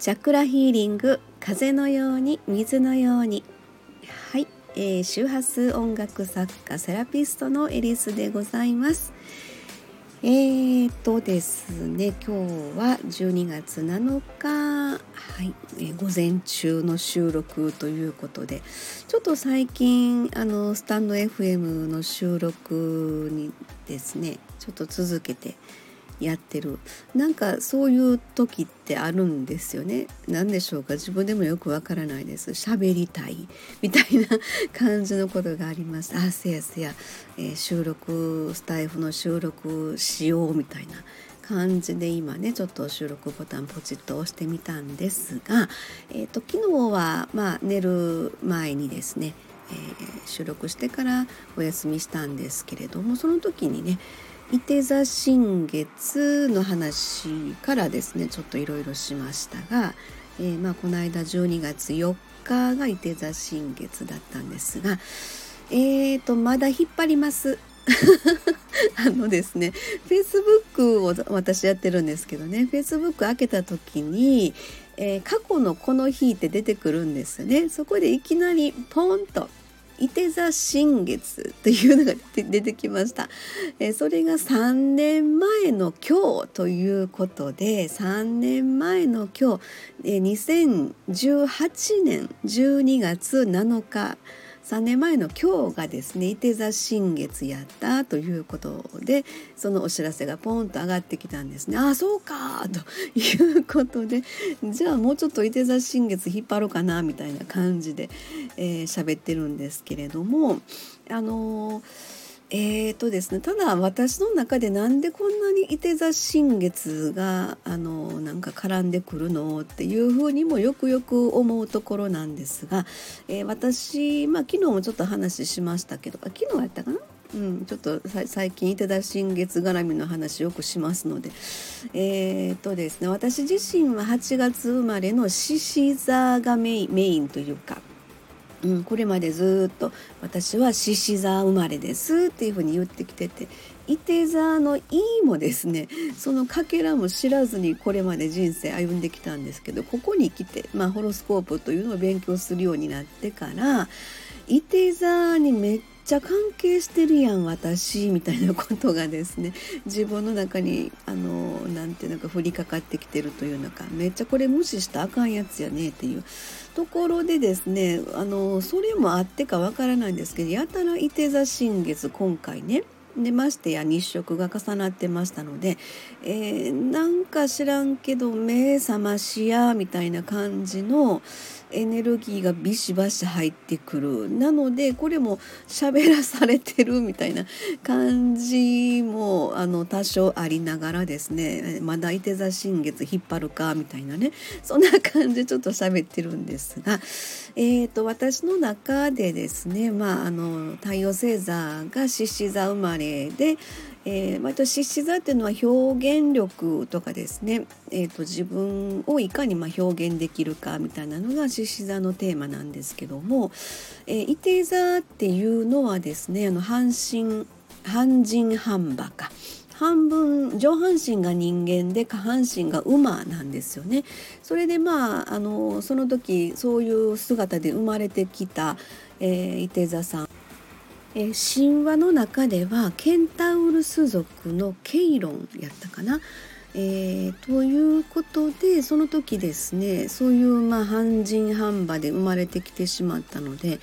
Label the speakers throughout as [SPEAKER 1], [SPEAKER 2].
[SPEAKER 1] チャクラヒーリング風のように水のように。はい、えー、周波数音楽作家セラピストのエリスでございます。えーとですね今日は12月7日。はい、えー、午前中の収録ということでちょっと最近あのスタンド FM の収録にですねちょっと続けてやってる。なんかそういう時ってあるんですよね。何でしょうか。自分でもよくわからないです。喋りたい。みたいな感じのことがあります。あせやせや、えー、収録スタイフの収録しようみたいな感じで今ねちょっと収録ボタンポチッと押してみたんですが、えーと、昨日はまあ寝る前にですね、えー、収録してからお休みしたんですけれどもその時にね伊手座新月の話からですねちょっといろいろしましたが、えー、まあ、この間12月4日が伊手座新月だったんですがえーとまだ引っ張ります。あのですね Facebook を私やってるんですけどね Facebook 開けた時に、えー、過去のこの日って出てくるんですよね。そこでいきなりポンと伊手座新月というのが出てきました、えそれが3年前の今日ということで3年前の今日、え2018年12月7日3年前の今日がですね伊手座新月やったということでそのお知らせがポンと上がってきたんですね。ああそうかということでじゃあもうちょっと伊手座新月引っ張ろうかなみたいな感じで喋、えー、ってるんですけれどもあのーえーとですね、ただ私の中でなんでこんなにいて座新月があのなんか絡んでくるのっていうふうにもよくよく思うところなんですが、えー、私、まあ、昨日もちょっと話しましたけどあ昨日やったかな？うん、ちょっと最近いて座新月絡みの話よくしますので。えー、とですね私自身は8月生まれの獅子座がメインというかうん、これまでずっと私は獅子座生まれですっていうふうに言ってきてて伊手座の「い」もですねそのかけらも知らずにこれまで人生歩んできたんですけどここに来て、まあ、ホロスコープというのを勉強するようになってから伊手座にめっちゃ関係してるやん私みたいなことがですね。自分の中にあのなんていうのか降りかかってきてるというのか。めっちゃこれ無視したあかんやつやねっていう。ところでですねあのそれもあってかわからないんですけどやたらいて座新月今回ねでましてや日食が重なってましたので、えー、なんか知らんけど目覚ましやみたいな感じのエネルギーがビシバシ入ってくる。なのでこれも喋らされてるみたいな感じもあの多少ありながらですねまだいて座新月引っ張るかみたいなねそんな感じでちょっと喋ってるんですが、えーと、私の中でですねまああの太陽星座が獅子座生まれでえー、毎年獅子座っていうのは表現力とかですね、えーと、自分をいかにま表現できるかみたいなのが獅子座のテーマなんですけども、えー、伊手座っていうのはですねあの半身半人半馬か。半分上半身が人間で下半身が馬なんですよね。それでまああのその時そういう姿で生まれてきた、えー、伊手座さんえー、神話の中ではケンタウルス族のケイロンやったかな。えー、ということでその時ですねそういうまあ半人半馬で生まれてきてしまったので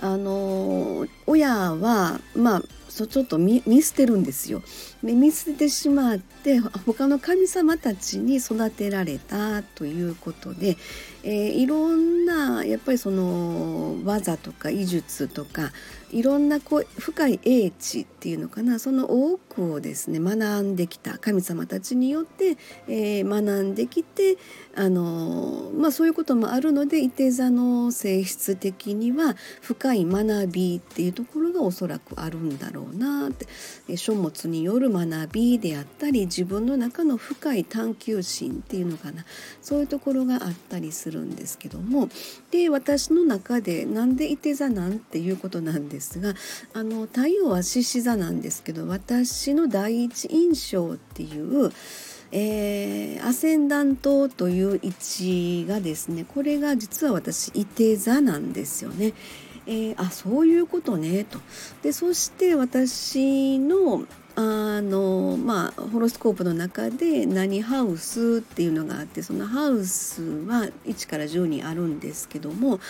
[SPEAKER 1] あの親はまあそちょっと見捨てるんですよ。で見捨ててしまって他の神様たちに育てられたということで、えー、いろんなやっぱりその技とか医術とかいろんなこう深い英知っていうのかなその多くをですね学んできた神様たちによって、えー、学んできてあの、まあ、そういうこともあるのでいて座の性質的には深い学びっていうところがおそらくあるんだろうなって、え書物による学びであったり自分の中の深い探求心っていうのかなそういうところがあったりするんですけどもで私の中でなんでいて座なんていうことなんですですがあの太陽は獅子座なんですけど私の第一印象っていうえー、アセンダントという位置がですねこれが実は私いて座なんですよね。えー、あそういうことねとでそして私のあのまあホロスコープの中で何ハウスっていうのがあってそのハウスは1から10にあるんですけども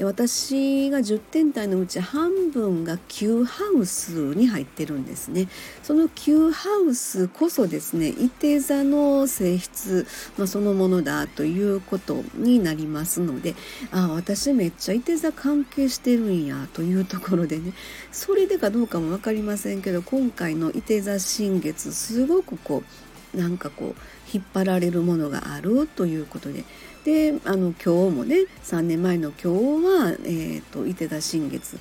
[SPEAKER 1] 私が10点体のうち半分が9ハウスに入ってるんですね。その9ハウスこそですね一定座の性質、まあ、そのものだということになりますのであ私めっちゃ一定座関係してるんやというところでねそれでかどうかも分かりませんけど今回の伊手座新月すごくこうなんかこう引っ張られるものがあるということでであの今日もね3年前の今日は、えーと、伊手座新月、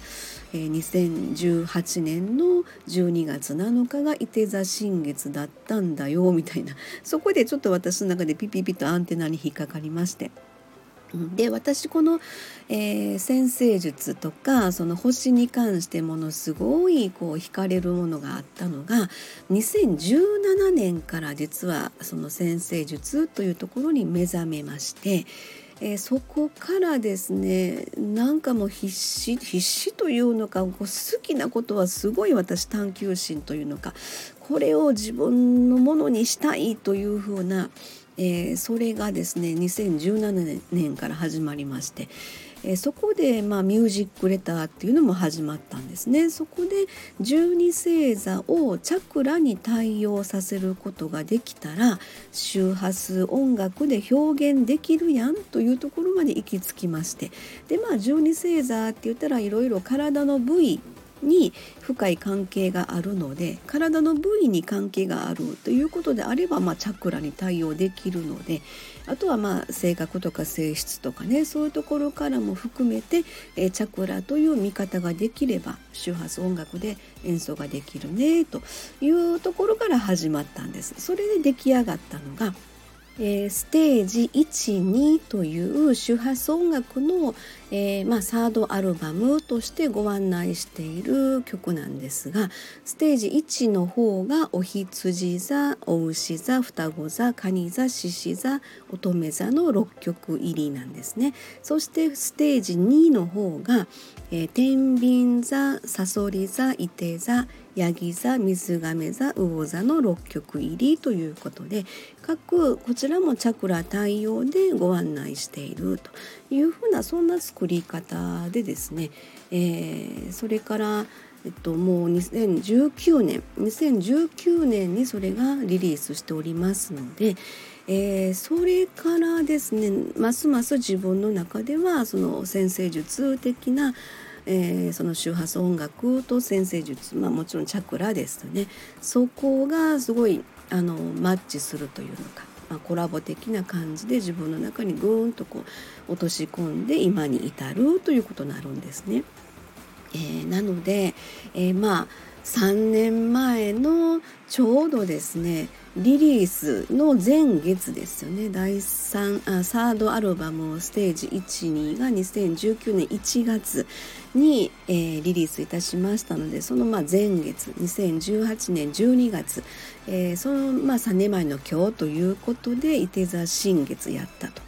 [SPEAKER 1] えー、2018年の12月7日が伊手座新月だったんだよみたいなそこでちょっと私の中でピピピとアンテナに引っかかりまして。で私この、えー、先生術とかその星に関してものすごいこう惹かれるものがあったのが2017年から実はその先生術というところに目覚めまして、えー、そこからですねなんかもう必死必死というのかこう好きなことはすごい私探求心というのかこれを自分のものにしたいというふうなえー、それがですね2017年から始まりまして、えー、そこで、まあ、ミュージックレターっていうのも始まったんですね。そこで十二星座をチャクラに対応させることができたら周波数音楽で表現できるやんというところまで行き着きまして。でまあ十二星座って言ったらいろいろ体の部位に深い関係があるので体の部位に関係があるということであれば、まあ、チャクラに対応できるのであとはまあ性格とか性質とかねそういうところからも含めて、えチャクラという見方ができれば周波数音楽で演奏ができるねというところから始まったんです。それで出来上がったのがえー、ステージ12という周波数音楽の、えー、まあ、サードアルバムとしてご案内している曲なんですがステージ1の方がお羊座お牛座双子座蟹座獅子座乙女座の6曲入りなんですね。そしてステージ2の方が、えー、天秤座さそり座伊手座ヤギ座水亀座魚座の6曲入りということで各こちらもチャクラ対応でご案内しているというふうなそんな作り方でですね、えー、それからえっと、もう2019年2019年にそれがリリースしておりますので、えー、それからですねますます自分の中ではその先生術的なえー、その周波数音楽と先生術、まあ、もちろんチャクラですとねそこがすごいあのマッチするというのか、まあ、コラボ的な感じで自分の中にグーンとこう落とし込んで今に至るということになるんですね。えー、なので、えー、まあ3年前のちょうどですねリリースの前月ですよね第3あサードアルバムステージ12が2019年1月に、えー、リリースいたしましたのでそのまあ前月2018年12月、えー、そのまあ3年前の今日ということでいて座新月やったと。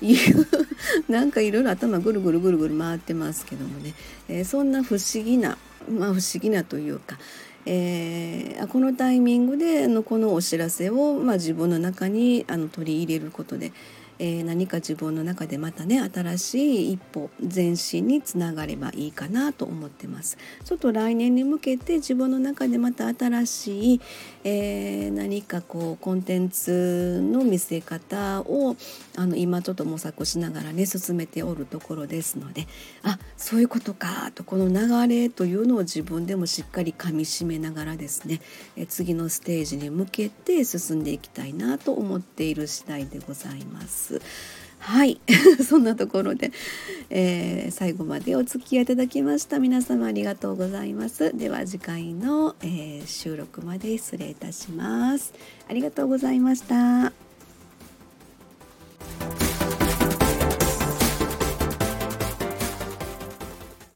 [SPEAKER 1] いう なんかいろいろ頭ぐるぐるぐるぐる回ってますけどもね、えー、そんな不思議なまあ不思議なというか、えー、このタイミングでのこのお知らせを、まあ、自分の中にあの取り入れることで、えー、何か自分の中でまたね新しい一歩前進につながればいいかなと思ってます。ちょっと来年に向けて自分の中でまた新しい、えー、何かこうコンテンツの見せ方をあの今ちょっと模索しながらね進めておるところですのであそういうことかとこの流れというのを自分でもしっかりかみしめながらですね、え次のステージに向けて進んでいきたいなと思っている次第でございます。。はい。そんなところで、えー、最後までお付き合いいただきました。皆様ありがとうございます。では次回の、えー、収録まで失礼いたします。ありがとうございました。